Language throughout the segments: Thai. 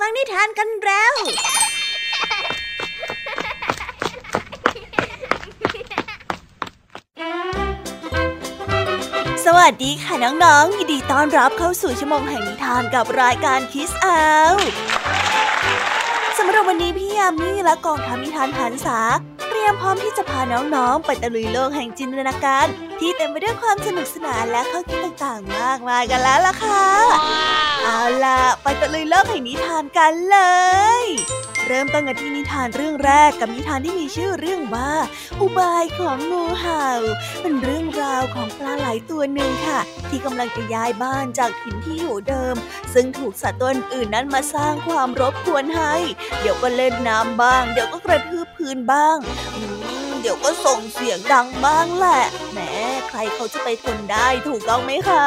ฟังนิทานกันแล้ว สวัสดีค่ะน้องๆ ยินดีต้อนรับเข้าสู่ชั่วโมงแห่งนิทานกับรายการคิสเอาสำหรับวันนี้พี่ยามีและกองทัพนิทานหันษา รียมพร้อมที่จะพาน้องๆ ไปตะลุยโลกแห่งจินตนาการ ที่เต็มไปด้วยความสนุกสนานและข้อคิดต่างๆ มากมายกันแล้วล่ะค่ะ เอาล่ะ ไปตะลุยโลกแห่งนิทานกันเลย เริ่มต้นกันที่นิทานเรื่องแรกกับนิทานที่มีชื่อเรื่องว่า อุบายของงูเห่า เป็นเรื่องราวของปลาไหลตัวหนึ่งค่ะ ที่กำลังจะย้ายบ้านจากถิ่นที่อยู่เดิม ซึ่งถูกสัตว์ตัวอื่นนั้นมาสร้างความรบกวนให้ เดี๋ยวก็เล่นน้ำบ้าง เดี๋ยวก็กระทืบพื้นบ้างเดี๋ยวก็ส่งเสียงดังบ้างแหละแหมใครเขาจะไปทนได้ถูกต้องไหมคะ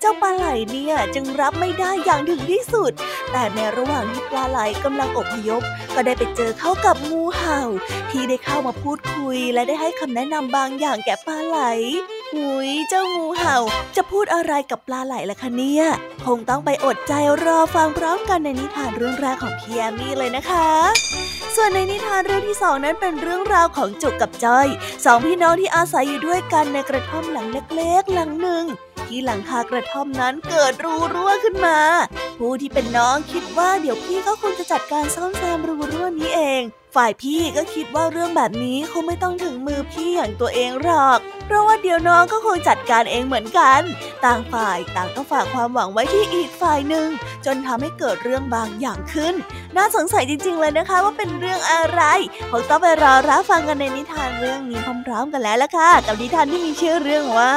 เจ้าปลาไหลเนี่ยจึงรับไม่ได้อย่างถึงที่สุด แต่ในระหว่างที่ปลาไหลกำลังอพยพ ก็ได้ไปเจอเข้ากับงูเห่า ที่ได้เข้ามาพูดคุย และได้ให้คำแนะนำบางอย่างแก่ปลาไหลหุยเจ้างูเห่า จะพูดอะไรกับปลาไหลล่ะคะเนี่ย คงต้องไปอดใจรอฟังพร้อมกันในนิทานเรื่องแรกของพี่แอมี่เลยนะคะ ส่วนในนิทานเรื่องที่สองนั้นเป็นเรื่องราวของจุกกับจ้อยสองพี่น้องที่อาศัยอยู่ด้วยกันในกระท่อมหลังเล็กๆหลังหนึ่ง ที่หลังคากระท่อมนั้นเกิดรูรั่วขึ้นมา ผู้ที่เป็นน้องคิดว่าเดี๋ยวพี่ก็คงจะจัดการซ่อมแซมรูรั่วนี้เอง ฝ่ายพี่ก็คิดว่าเรื่องแบบนี้คงไม่ต้องถึงมือพี่อย่างตัวเองหรอก เพราะว่าเดี๋ยวน้องก็คงจัดการเองเหมือนกัน ต่างฝ่ายต่างก็ฝากความหวังไว้ที่อีกฝ่ายหนึ่ง จนทำให้เกิดเรื่องบางอย่างขึ้น น่าสงสัยจริง ๆ เลยนะคะ ว่าเป็นเรื่องอะไรคงต้องไปรอรับฟังกันในนิทานเรื่องนี้พร้อมๆกันแล้วล่ะค่ะ กับนิทานที่มีชื่อเรื่องว่า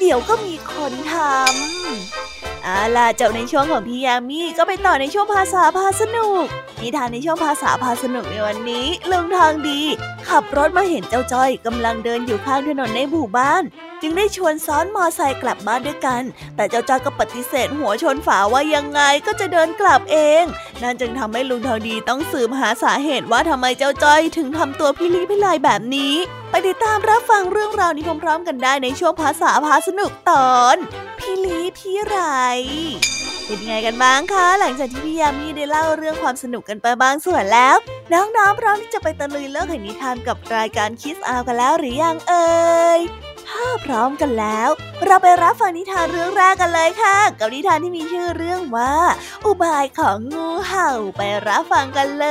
เดี๋ยวก็มีคนทำ เอาล่ะเจ้าในช่วงของพี่ยามีก็ไปต่อในช่วงภาษาพาสนุก นิทานในช่วงภาษาพาสนุกในวันนี้ลุงทางดี ขับรถมาเห็นเจ้าจ้อยกำลังเดินอยู่ข้างถนนในหมู่บ้าน จึงได้ชวนซ้อนมอไซค์กลับบ้านด้วยกัน แต่เจ้าจ้อยก็ปฏิเสธหัวชนฝาว่ายังไงก็จะเดินกลับเองนั่นจึงทำให้ลุงทองดีต้องสืบหาสาเหตุว่าทำไมเจ้าจ้อยถึงทำตัวพิลีพิลายแบบนี้ไปติดตามรับฟังเรื่องราวนี้พร้อมๆ กันได้ในช่วงภาษาพาสนุกตอนพิลีพิไร เป็นไงกันบ้างคะ หลังจากที่พี่ยามีได้เล่าเรื่องความสนุกกันไปบางส่วนแล้ว น้องๆพร้อมที่จะไปตะลุยโลกแห่งนิทานกับรายการคิสอากันแล้วหรือยังเอ่ยถ้าพร้อมกันแล้ว เราไปรับฟังนิทานเรื่องแรกกันเลยค่ะ กับนิทานที่มีชื่อเรื่องว่า อุบายของงูเห่าไปรับฟังกันเล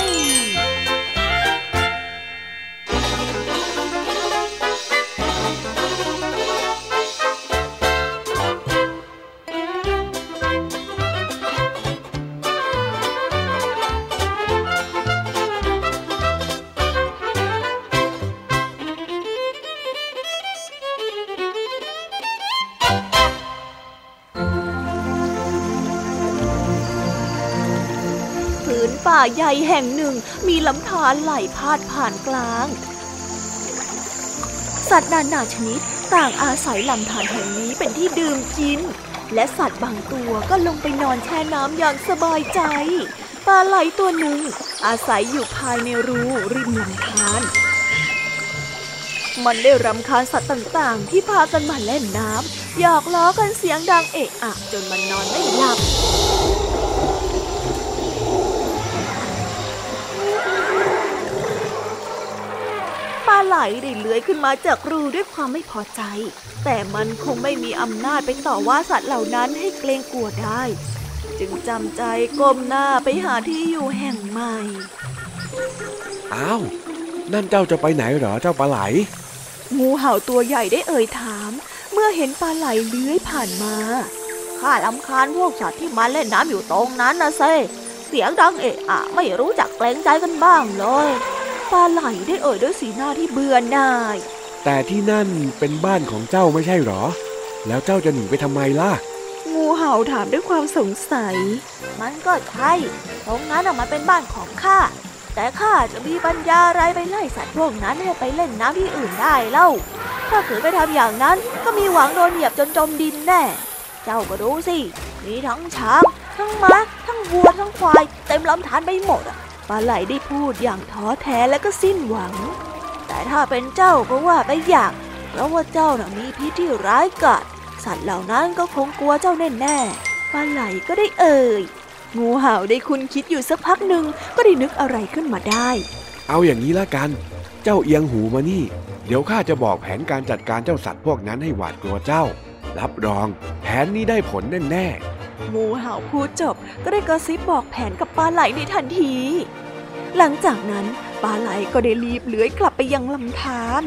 ย ใหญ่แห่งหนึ่งมีลำธารไหลพาดผ่านกลาง สัตว์นานาชนิดต่างอาศัยลำธารแห่งนี้เป็นที่ดื่มกิน และสัตว์บางตัวก็ลงไปนอนแช่น้ำอย่างสบายใจ ปลาไหลตัวหนึ่ง อาศัยอยู่ภายในรูริมลำธารมันได้รำคาญสัตว์ต่างๆ ที่พากันมาเล่นน้ำหยอกล้อกันเสียงดังเอะอะจนมันนอนไม่หลับ ไหลได้เลื้อยขึ้นมาจากรูด้วยความไม่พอใจ แต่มันคงไม่มีอำนาจไปต่อว่าสัตว์เหล่านั้นให้เกรงกลัวได้ จึงจำใจก้มหน้าไปหาที่อยู่แห่งใหม่ อ้าว นั่นเจ้าจะไปไหนเหรอเจ้าปลาไหล งูเห่าตัวใหญ่ได้เอ่ยถาม เมื่อเห็นปลาไหลเลื้อยผ่านมา ข้าลำคาญพวกสัตว์ที่มาเล่นน้ำอยู่ตรงนั้นนะเซ่เสียงดังเอะอะไม่รู้จักเกรงใจกันบ้างเลย ปลาไหลได้เอ่ยด้วยสีหน้าที่เบื่อหน่าย แต่ที่นั่นเป็นบ้านของเจ้าไม่ใช่เหรอ แล้วเจ้าจะหนีไปทำไมล่ะ งูเห่าถามด้วยความสงสัย มันก็ใช่ ตรงนั้นน่ะมันเป็นบ้านของข้า แต่ข้าจะมีปัญญาอะไรไปไล่สัตว์พวกนั้นให้ไปเล่นน้ำที่อื่นได้เล่า ถ้าขืนไปทำอย่างนั้นก็มีหวังโดนเหยียบจนจมดินแน่ เจ้าก็ดูสิ มีทั้งช้าง ทั้งม้า ทั้งวัว ทั้งควาย เต็มลำธารไปหมดอะ ปลาไหลได้พูดอย่างท้อแท้และก็สิ้นหวัง แต่ถ้าเป็นเจ้าก็ว่าไปอย่างเพราะว่าเจ้าน่ะมีพิษที่ร้ายกาจสัตว์เหล่านั้นก็คงกลัวเจ้าแน่ๆปลาไหลก็ได้เอ่ย งูเห่าได้คุณคิดอยู่สักพักหนึ่งก็ได้นึกอะไรขึ้นมาได้ เอาอย่างนี้ละกัน เจ้าเอียงหูมานี่ เดี๋ยวข้าจะบอกแผนการจัดการเจ้าสัตว์พวกนั้นให้หวาดกลัวเจ้า รับรอง แผนนี้ได้ผลแน่ๆ งูเห่าพูดจบก็ได้กระซิบบอกแผนกับปลาไหลในทันที หลังจากนั้นปลาไหลก็ได้รีบเลื้อยกลับไปยังลำธาร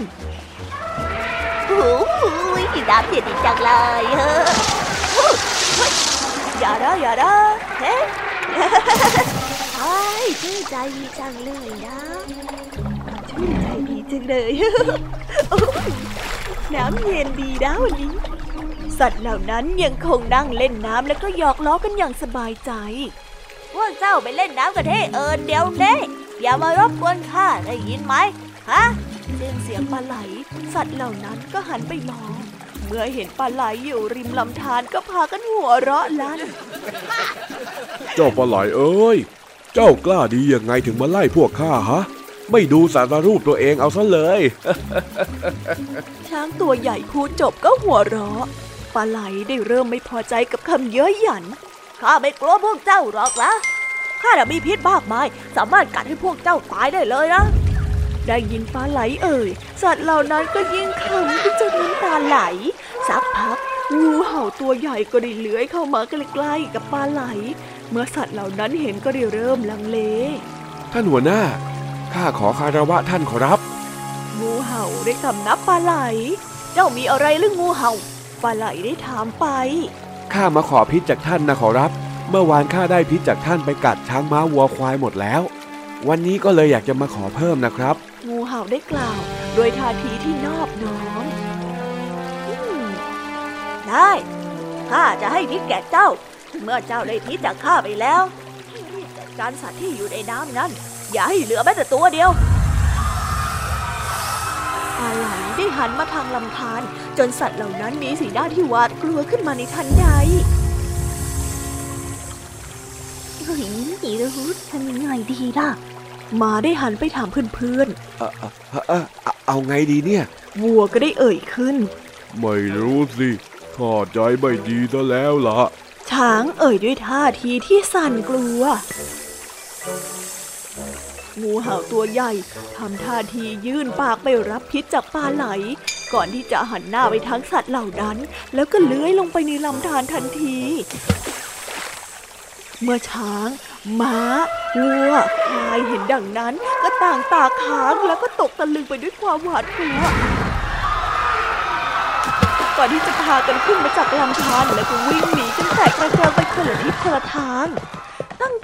โอ้โหน้ำเย็นดีจังเลยเฮ้อย่าด้อย่าด้เฮ้ใช่ชื่นใจดีจังเลยนะชื่นใจดีจังเลยน้ำเย็นดีนะวันนี้ สัตว์เหล่านั้นยังคงนั่งเล่นน้ำแล้วก็หยอกล้อกันอย่างสบายใจ พวกเจ้าไปเล่นน้ำกันเท่เอิญเดี๋ยวเน่อย่ามารบกวนข้าได้ยินไหมฮะเสียงเสียงปลาไหล สัตว์เหล่านั้นก็หันไปมอง เมื่อเห็นปลาไหลอยู่ริมลำธารก็พากันหัวเราะลั่น เจ้าปลาไหลเอ้ย เจ้ากล้าดียังไงถึงมาไล่พวกข้าฮะ ไม่ดูสารรูปตัวเองเอาซะเลย ช้างตัวใหญ่พูดจบก็หัวเราะ ปลาไหลได้เริ่มไม่พอใจกับคำเย้ยหยัน ข้าไม่กลัวพวกเจ้าหรอกนะ ข้าจะมีพิษมากมาย สามารถกัดให้พวกเจ้าตายได้เลยนะ ได้ยินปลาไหลเอ่ย สัตว์เหล่านั้นก็ยิ่งขำที่จะน้ำตาไหล สักพักงูเห่าตัวใหญ่ก็ได้เลื้อยเข้ามาใกล้ๆกับปลาไหล เมื่อสัตว์เหล่านั้นเห็นก็ได้เริ่มลังเล ท่านหัวหน้า ข้าขอคารวะท่านขอรับ งูเห่าได้คำนับปลาไหล เจ้ามีอะไรหรืองูเห่า ปลาไหลได้ถามไป ข้ามาขอพิษจากท่านนะขอรับ เมื่อวานข้าได้พิษจากท่านไปกัดช้างม้าวัวควายหมดแล้ว วันนี้ก็เลยอยากจะมาขอเพิ่มนะครับ งูเห่าได้กล่าวโดยท่าทีที่นอบน้อมได้ข้าจะให้พิษแก่เจ้า เมื่อเจ้าได้พิษจากข้าไปแล้วรีบจัดการสัตว์ที่อยู่ในน้ำนั้น อย่าให้เหลือแม้แต่ตัวเดียว ไหลได้หันมาทางลำธารจนสัตว์เหล่านั้นมีสีหน้าที่หวาดกลัวขึ้นมาในทันใดเฮ้ยนี่รู้ทำยังไงดีล่ะ มาได้หันไปถามเพื่อนๆ เออเออเอาไงดีเนี่ย วัวก็ได้เอ่ยขึ้น ไม่รู้สิข้าใจไม่ดีซะแล้วล่ะ ช้างเอ่ยด้วยท่าทีที่สั่นกลัว งูเห่าตัวใหญ่ทำท่าทียื่นปากไปรับพิษจากปลาไหล ก่อนที่จะหันหน้าไปทั้งสัตว์เหล่านั้น แล้วก็เลื้อยลงไปในลำธารทันที เมื่อช้าง ม้าวัวควายเห็นดังนั้น ก็ต่างตาค้างแล้วก็ตกตะลึงไปด้วยความหวาดกลัวก่อนที่จะพากันขึ้นมาจากลำธารแล้วก็วิ่งหนีกันแตกกระเจิงไปคนละทิศคนละทาง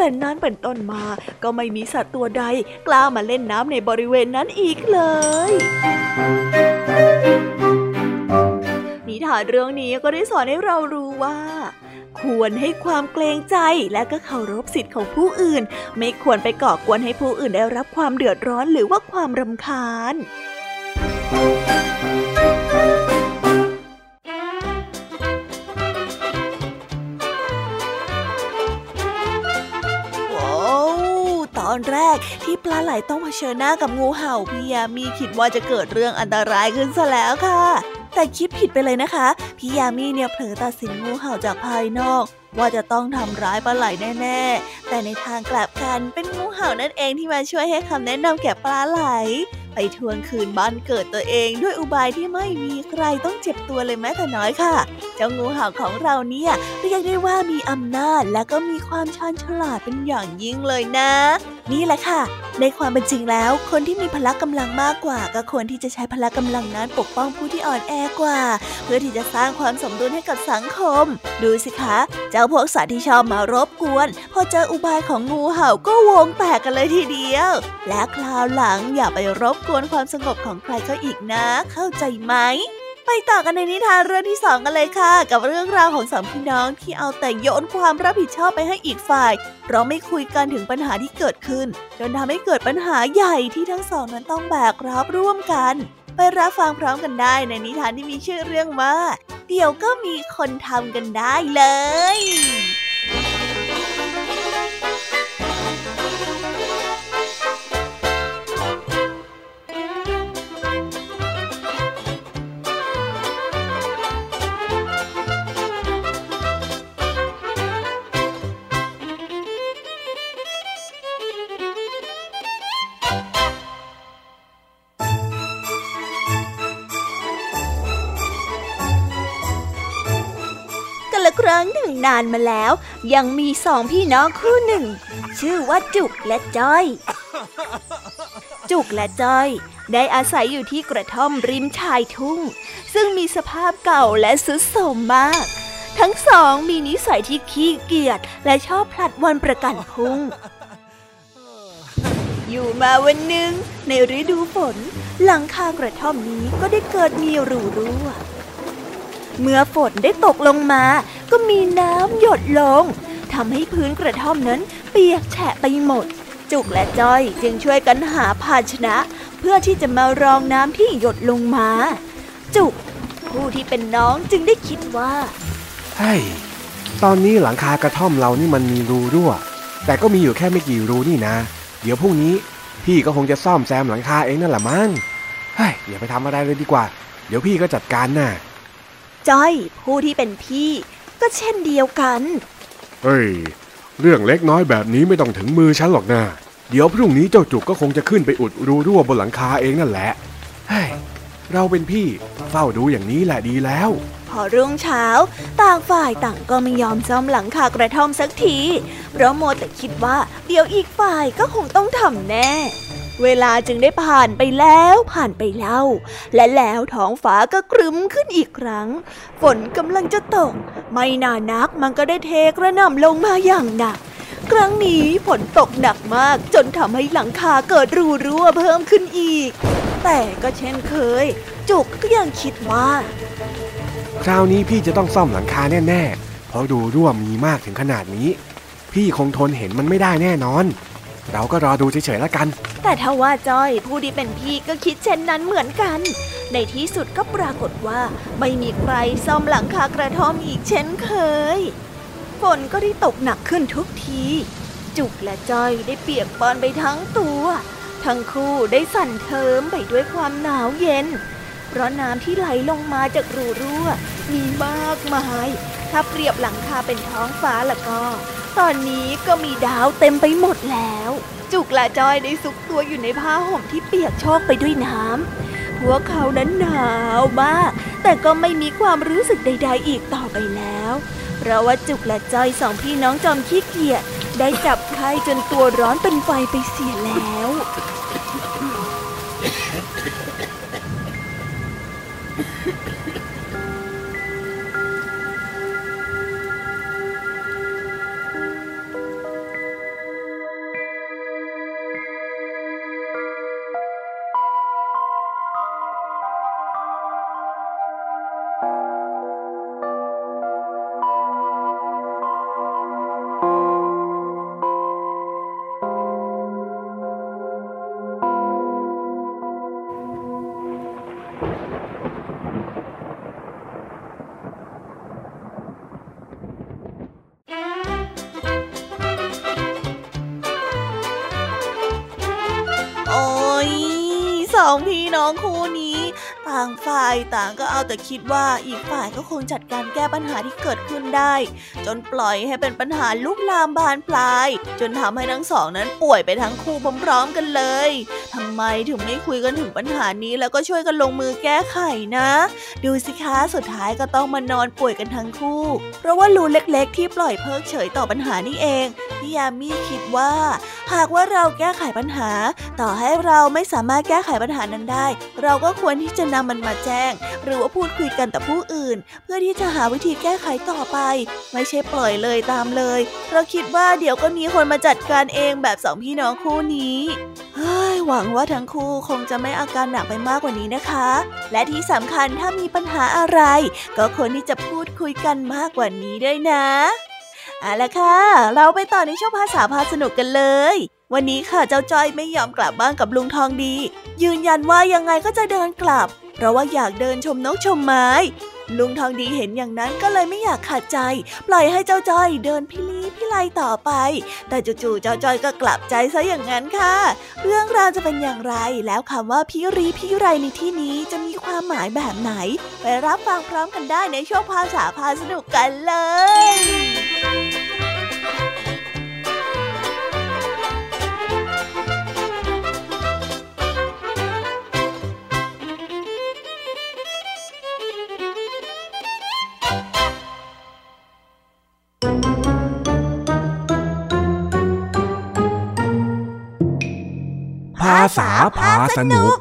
แต่นั้นเป็นต้นมา ก็ไม่มีสัตว์ตัวใด กล้ามาเล่นน้ำในบริเวณนั้นอีกเลย นิทานเรื่องนี้ก็ได้สอนให้เรารู้ว่าควรให้ความเกรงใจและก็เคารพสิทธิ์ของผู้อื่น ไม่ควรไปก่อกวนให้ผู้อื่นได้รับความเดือดร้อนหรือว่าความรำคาญ อนแรก ที่ปลาไหลต้องเผชิญหน้ากับงูเห่าพี่ยามีคิดว่าจะเกิดเรื่องอันตรายขึ้นซะแล้วค่ะ แต่คิดผิดไปเลยนะคะพี่ยามีเนี่ยเผลอตัดสินงูเห่าจากภายนอก ว่าจะต้องทำร้ายปลาไหลแน่ๆ แต่ในทางกลับกันเป็นงูเห่านั่นเองที่มาช่วยให้คำแนะนำแก่ปลาไหล ไปทวงคืนบ้านเกิดตัวเองด้วยอุบายที่ไม่มีใครต้องเจ็บตัวเลยแม้แต่น้อยค่ะ เจ้างูเห่าของเราเนี่ยเรียกได้ว่ามีอำนาจและก็มีความชาญฉลาดเป็นอย่างยิ่งเลยนะนี่แหละค่ะ ในความเป็นจริงแล้ว คนที่มีพละกำลังมากกว่า ก็ควรที่จะใช้พละกำลังนั้นปกป้องผู้ที่อ่อนแอกว่า เพื่อที่จะสร้างความสมดุลให้กับสังคม ดูสิคะ เจ้าพวกสัตว์ที่ชอบมารบกวน พอเจออุบายของงูเห่าก็วงแตกกันเลยทีเดียว และคราวหลังอย่าไปรบกวนความสงบของใครเขาอีกนะ เข้าใจไหม ไปต่อกันในนิทานเรื่องที่สองกันเลยค่ะ กับเรื่องราวของสามพี่น้องที่เอาแต่โยนความรับผิดชอบไปให้อีกฝ่ายเพราะไม่คุยกันถึงปัญหาที่เกิดขึ้น จนทำให้เกิดปัญหาใหญ่ที่ทั้งสองนั้นต้องแบกรับร่วมกัน ไปรับฟังพร้อมกันได้ในนิทานที่มีชื่อเรื่องว่า เดี๋ยวก็มีคนทำกันได้เลย นานมาแล้ว ยังมีสองพี่น้องคู่หนึ่ง ชื่อว่าจุกและจ้อย จุกและจ้อยได้อาศัยอยู่ที่กระท่อมริมชายทุ่ง ซึ่งมีสภาพเก่าและสุดโทรมมาก ทั้งสองมีนิสัยที่ขี้เกียจและชอบผลัดวันประกันพุงอยู่มาวันหนึ่ง ในฤดูฝน หลังคากระท่อมนี้ก็ได้เกิดมีรูรั่ว เมื่อฝนได้ตกลงมา ก็มีน้ำหยดลงทำให้พื้นกระท่อมนั้นเปียกแฉะไปหมด จุกและจ้อยจึงช่วยกันหาภาชนะ เพื่อที่จะมารองน้ำที่หยดลงมา จุก ผู้ที่เป็นน้องจึงได้คิดว่าเฮ้ยตอนนี้หลังคากระท่อมเรานี่มันมีรูรั่ว แต่ก็มีอยู่แค่ไม่กี่รูนี่นะ เดี๋ยวพรุ่งนี้พี่ก็คงจะซ่อมแซมหลังคาเองนั่นแหละมั้งเฮ้ยอย่าไปทำอะไรเลยดีกว่า เดี๋ยวพี่ก็จัดการน่ะจ้อย ผู้ที่เป็นพี่ ก็เช่นเดียวกัน เฮ้ย เรื่องเล็กน้อยแบบนี้ไม่ต้องถึงมือฉันหรอกนะ เดี๋ยวพรุ่งนี้เจ้าจุกก็คงจะขึ้นไปอุดรูรั่วบนหลังคาเองนั่นแหละเฮ้ยเราเป็นพี่เฝ้าดูอย่างนี้แหละดีแล้ว พอรุ่งเช้า ต่างฝ่ายต่างก็ไม่ยอมซ่อมหลังคากระท่อมสักที เพราะโมวแต่คิดว่า เดี๋ยวอีกฝ่ายก็คงต้องทำแน่ เวลาจึงได้ผ่านไปแล้วผ่านไปเล่า และแล้วท้องฟ้าก็ครึ้มขึ้นอีกครั้ง ฝนกำลังจะตก ไม่นานนักมันก็ได้เทกระหน่ำลงมาอย่างหนัก ครั้งนี้ฝนตกหนักมากจนทำให้หลังคาเกิดรูรั่วเพิ่มขึ้นอีก แต่ก็เช่นเคย จุกก็ยังคิดว่า คราวนี้พี่จะต้องซ่อมหลังคาแน่ๆเพราะดูรั่วมีมากถึงขนาดนี้ พี่คงทนเห็นมันไม่ได้แน่นอน เราก็รอดูเฉยๆแล้วกัน แต่ถ้าว่าจ้อยผู้ที่เป็นพี่ก็คิดเช่นนั้นเหมือนกัน ในที่สุดก็ปรากฏว่าไม่มีใครซ่อมหลังคากระท่อมอีกเช่นเคย ฝนก็ได้ตกหนักขึ้นทุกที จุกและจ้อยได้เปียกปอนไปทั้งตัว ทั้งคู่ได้สั่นเทิมไปด้วยความหนาวเย็น เพราะน้ำที่ไหลลงมาจากรูรั่วมีมากมาย ถ้าเปรียบหลังคาเป็นท้องฟ้าแล้วก็ ตอนนี้ก็มีดาวเต็มไปหมดแล้ว จุกและจอยได้ซุกตัวอยู่ในผ้าห่มที่เปียกโชกไปด้วยน้ำพวกเขานั้นหนาวมาก แต่ก็ไม่มีความรู้สึกใด ๆ อีกต่อไปแล้ว เพราะว่าจุกและจอยสองพี่น้องจอมขี้เกียจได้จับไข้จนตัวร้อนเป็นไฟไปเสียแล้ว ฝ่ายต่างก็เอาแต่คิดว่าอีกฝ่ายก็คงจัดการแก้ปัญหาที่เกิดขึ้นได้ จนปล่อยให้เป็นปัญหาลุกลามบานปลาย จนทำให้ทั้งสองนั้นป่วยไปทั้งคู่พร้อมๆกันเลยทำไมถึงไม่คุยกันถึงปัญหานี้แล้วก็ช่วยกันลงมือแก้ไขนะ ดูสิคะสุดท้ายก็ต้องมานอนป่วยกันทั้งคู่ เพราะว่ารูเล็กๆ ที่ปล่อยเพิกเฉยต่อปัญหานี่เองพี่ยามีคิดว่า หากว่าเราแก้ไขปัญหา ต่อให้เราไม่สามารถแก้ไขปัญหานั้นได้ เราก็ควรที่จะนำมันมาแจ้ง หรือว่าพูดคุยกันกับผู้อื่น เพื่อที่จะหาวิธีแก้ไขต่อไป ไม่ใช่ปล่อยเลยตามเลยเราคิดว่าเดี๋ยวก็มีคนมาจัดการเองแบบสองพี่น้องคู่นี้เฮ้ยหวังว่าทั้งคู่คงจะไม่อาการหนักไปมากกว่านี้นะคะ และที่สำคัญถ้ามีปัญหาอะไร ก็ควรที่จะพูดคุยกันมากกว่านี้ด้วยนะเอาละค่ะ เราไปต่อในช่วงภาษาพาสนุกกันเลย วันนี้ค่ะเจ้าจ้อยไม่ยอมกลับบ้านกับลุงทองดี ยืนยันว่ายังไงก็จะเดินกลับ เพราะว่าอยากเดินชมนกชมไม้ ลุงทองดีเห็นอย่างนั้นก็เลยไม่อยากขาดใจ ปล่อยให้เจ้าจ้อยเดินพิลีพิไลต่อไป แต่จู่ๆเจ้าจ้อยก็กลับใจซะอย่างนั้นค่ะ เรื่องราวจะเป็นอย่างไรแล้วคำว่าพิรีพิไรในที่นี้จะมีความหมายแบบไหน ไปรับฟังพร้อมกันได้ในช่วงภาษาพาสนุกกันเลย ษาพาสนุก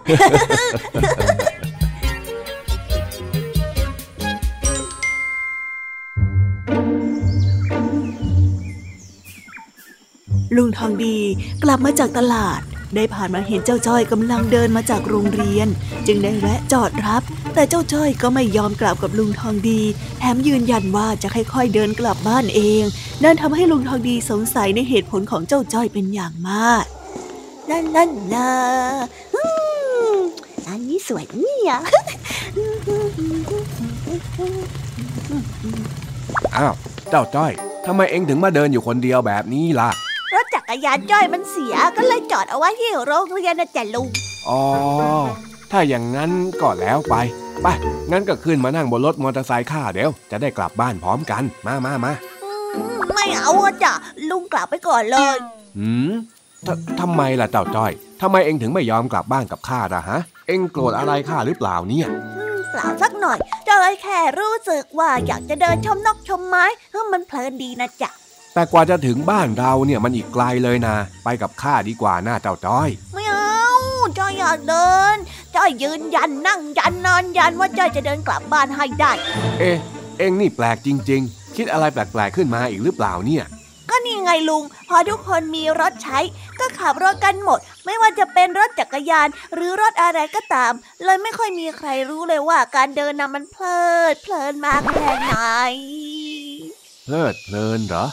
ลุงทองดีกลับมาจากตลาด ได้ผ่านมาเห็นเจ้าจ้อยกำลังเดินมาจากโรงเรียน จึงได้แวะจอดรับ แต่เจ้าจ้อยก็ไม่ยอมกลับกับลุงทองดีแถมยืนยันว่าจะค่อยๆเดินกลับบ้านเอง นั่นทำให้ลุงทองดีสงสัยในเหตุผลของเจ้าจ้อยเป็นอย่างมาก นั่นนั่นนะอันนี้สวยเนี่ยอ้าว เจ้าจ้อย ทำไมเอ็งถึงมาเดินอยู่คนเดียวแบบนี้ล่ะ รถจักรยานจ้อยมันเสีย ก็เลยจอดเอาไว้ที่โรงเรียนนะจ๊ะลุง อ๋อ ถ้าอย่างนั้นก็แล้วไป ไป งั้นก็ขึ้นมานั่งบนรถมอเตอร์ไซค์ข้าเดี๋ยว จะได้กลับบ้านพร้อมกัน มามามาไม่เอาจ้ะ ลุงกลับไปก่อนเลย หืม ทำไมล่ะเจ้าจ้อยทำไมเอ็งถึงไม่ยอมกลับบ้านกับข้าล่ะฮะ เอ็งโกรธอะไรข้าหรือเปล่าเนี่ยเปล่าสักหน่อยจอยแค่รู้สึกว่าอยากจะเดินชมนกชมไม้เพราะมันเพลินดีนะจ๊ะแต่กว่าจะถึงบ้านเราเนี่ยมันอีกไกลเลยนะ ไปกับข้าดีกว่าหน้าเจ้าจ้อย ไม่เอาจ้อยอยากเดินจ้อยยืนยันนั่งยันนอนยันว่าจ้อยจะเดินกลับบ้านให้ได้ เอ๊ะเอ็งนี่แปลกจริง ๆ คิดอะไรแปลกๆขึ้นมาอีกหรือเปล่าเนี่ย ก็นี่ไงลุง พอทุกคนมีรถใช้ ก็ขับรถกันหมด ไม่ว่าจะเป็นรถจักรยาน หรือรถอะไรก็ตาม เลยไม่ค่อยมีใครรู้เลยว่าการเดินน่ะมันเพลิด เพลินมากแค่ไหนเพลิดเพลินเหรอ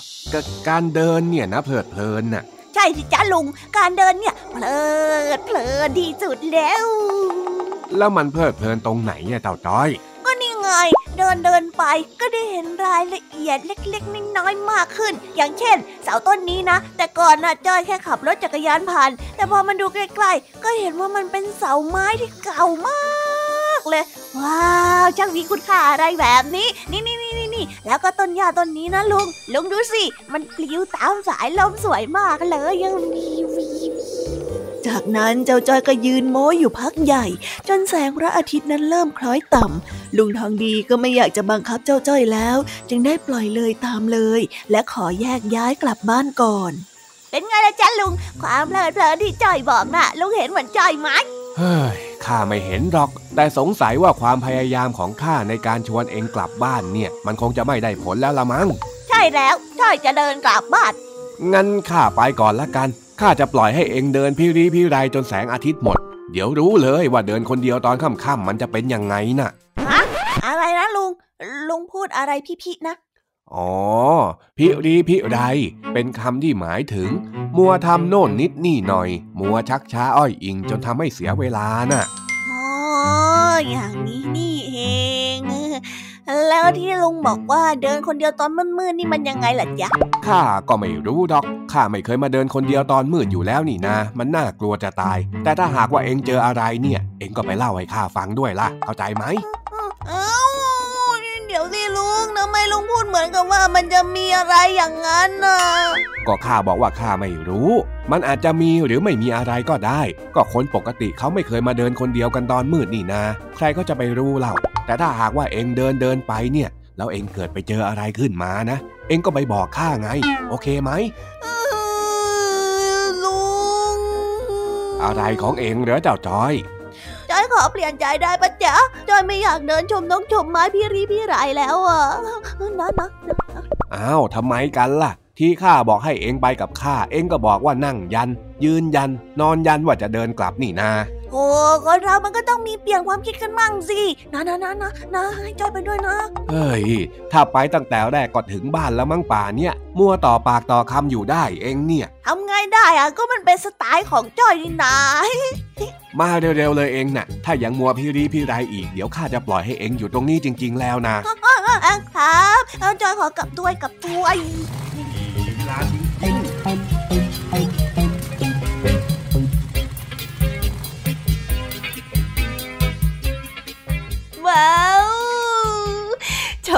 การเดินเนี่ยนะเพลิดเพลินน่ะใช่สิจ้าลุง การเดินเนี่ยเพลิดเพลินที่สุดแล้ว แล้วมันเพลิดเพลินตรงไหนเนี่ยเต่าจ้อย ก็นี่ไง เดินเดินไปก็ได้เห็นรายละเอียดเล็กๆน้อยๆมากขึ้น อย่างเช่น เสาต้นนี้นะ แต่ก่อนน่ะจ้อยแค่ขับรถจักรยานผ่าน แต่พอมันดูใกล้ๆ ก็เห็นว่ามันเป็นเสาไม้ที่เก่ามากเลย ว้าวช่างมีคุณค่าอะไรแบบนี้ นี่นี่นี่นี่แล้วก็ต้นหญ้าต้นนี้นะลุงลุงดูสิ มันปลิวตามสายลมสวยมากเลยยังมีวี จากนั้นเจ้าจ้อยก็ยืนโม้อยู่พักใหญ่ จนแสงพระอาทิตย์นั้นเริ่มคล้อยต่ำ ลุงทองดีก็ไม่อยากจะบังคับเจ้าจ้อยแล้ว จึงได้ปล่อยเลยตามเลย และขอแยกย้ายกลับบ้านก่อน เป็นไงล่ะจ๊ะลุง ความเพลิดเพลินที่จ้อยบอกน่ะลุงเห็นเหมือนจ้อยไหมเฮ้ยข้าไม่เห็นหรอก แต่สงสัยว่าความพยายามของข้าในการชวนเองกลับบ้านเนี่ย มันคงจะไม่ได้ผลแล้วละมั้ง ใช่แล้วจ้อยจะเดินกลับบ้าน งั้นข้าไปก่อนละกัน ข้าจะปล่อยให้เองเดินพิรีพิไรจนแสงอาทิตย์หมด เดี๋ยวรู้เลยว่าเดินคนเดียวตอนค่ำๆมันจะเป็นยังไงน่ะฮะอะไรนะลุง ลุงพูดอะไรพี่ๆนะ อ๋อ พิรีพิไร เป็นคำที่หมายถึง มัวทำโน่นนิดนี่หน่อย มัวชักช้าอ้อยอิงจนทำให้เสียเวลาน่ะ อ๋อ อย่างนี้นี่เอง แล้วที่ลุงบอกว่าเดินคนเดียวตอนมืดๆนี่มันยังไงล่ะจ๊ะข้าก็ไม่รู้ดอกข้าไม่เคยมาเดินคนเดียวตอนมืดอยู่แล้วนี่นะ มันน่ากลัวจะตาย แต่ถ้าหากว่าเองเจออะไรเนี่ย เองก็ไปเล่าให้ข้าฟังด้วยล่ะ เข้าใจไหมเอ้าเดี๋ยวสิลุงทำไมลุงพูดเหมือนกับว่ามันจะมีอะไรอย่างนั้นน่ะก็ข้าบอกว่าข้าไม่รู้ มันอาจจะมีหรือไม่มีอะไรก็ได้ ก็คนปกติเขาไม่เคยมาเดินคนเดียวกันตอนมืดนี่นาใครก็จะไปรู้เล่า แต่ถ้าหากว่าเองเดินเดินไปเนี่ยแล้วเองเกิดไปเจออะไรขึ้นมานะ เองก็ไปบอกข้าไง โอเคไหมลุง อะไรของเองเหรอเจ้าจอยจอยขอเปลี่ยนใจได้ปะจ๊ะจอยไม่อยากเดินชมนกชมไม้พี่รีพี่ไรแล้วอะนะนะอ้าวทำไมกันล่ะ ที่ข้าบอกให้เองไปกับข้าเองก็บอกว่านั่งยัน ยืนยัน นอนยันว่าจะเดินกลับนี่นาโอ้คนเรามันก็ต้องมีเปลี่ยนความคิดกันมั่งสินะนะนะนะนะให้จอยไปด้วยนะ เฮ้ย ถ้าไปตั้งแต่แรกก็ถึงบ้านแล้วมั้งป่าเนี่ย มัวต่อปากต่อคำอยู่ได้เองเนี่ยทำไงได้อะก็มันเป็นสไตล์ของจอยนี่นามาเร็วๆเลยเองนะ่ะ ถ้ายังมัวพี่รีพี่ไรอีกเดี๋ยวข้าจะปล่อยให้เองอยู่ตรงนี้จริง ๆ แล้วนะครับเอาจอยขอกลับด้วยกับด้วย ว้าว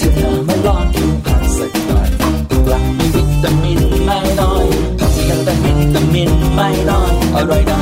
ที่เธอม่ลอกกินผักใส่อยดูหลักมีวิตามินไม่น้อยผักมีวิตามินไม่น้อยอร่อย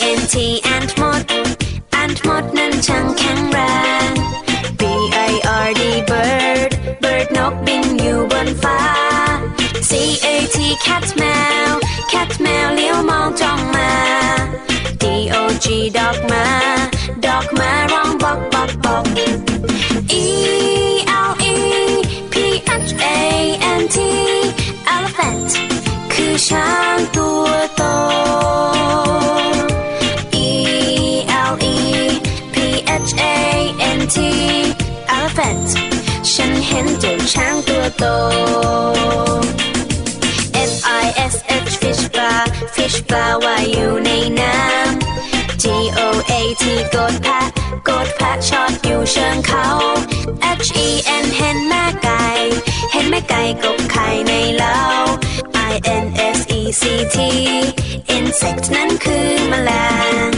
N T and mod and mod นั้นช่างแข็งแรง B I R D bird bird นกบินอยู่บนฟ้า C A T cat แมว cat แมวเลี้ยวมองจ้องมา D O G dog มา dog มาร้องบอกบอกบอก E L E P H A N T elephant คือช้างตัว ทีเอลเฟนฉันเห็นเจ้าช้างตัวโต F I S H fish bar fish bar ว่ายอยู่ในน้ำ G O A T กดแพะกดแพะชอดอยู่เชิงเขา H E N เห็นแม่ไก่ เห็นแม่ไก่กบไข่ในเล้า I N S E C T insect นั้นคือแมลง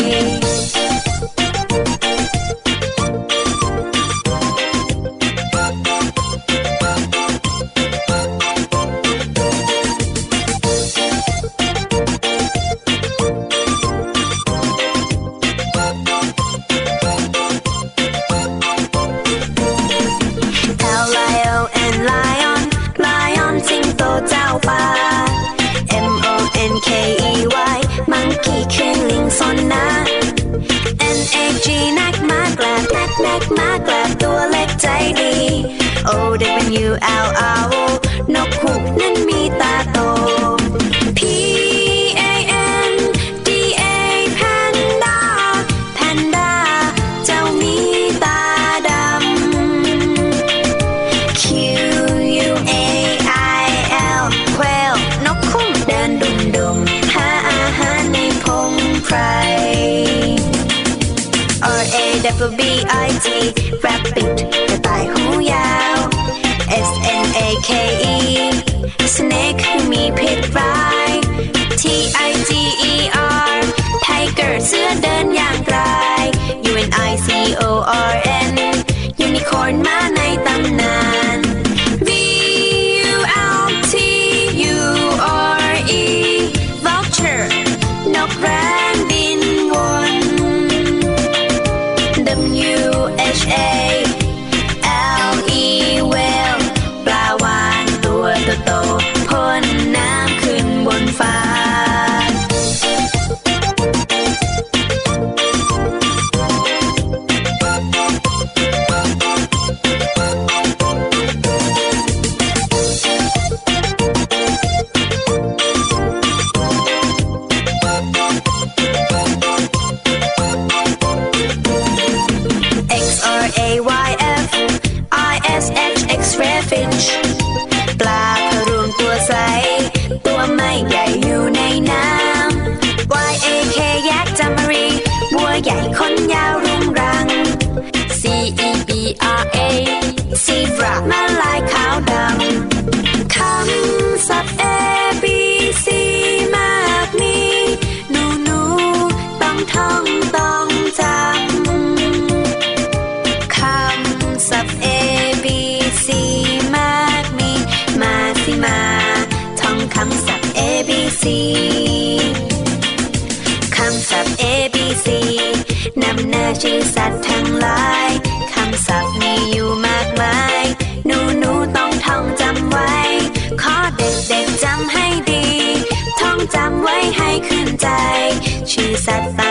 จีนักมากลับนักนักมากลับตัวเล็กใจดีโอ้เด็กเป็ O W L R O My. R A zebra แม่ลายขาวดำคำศัพท์ A B C มากมีหนูหนูต้องท่องต้องจำคำศัพท์ A B C มากมีมาสิมาท่องคำศัพท์ A B C คำศัพท์ A B C นำหน้าชื่อ sat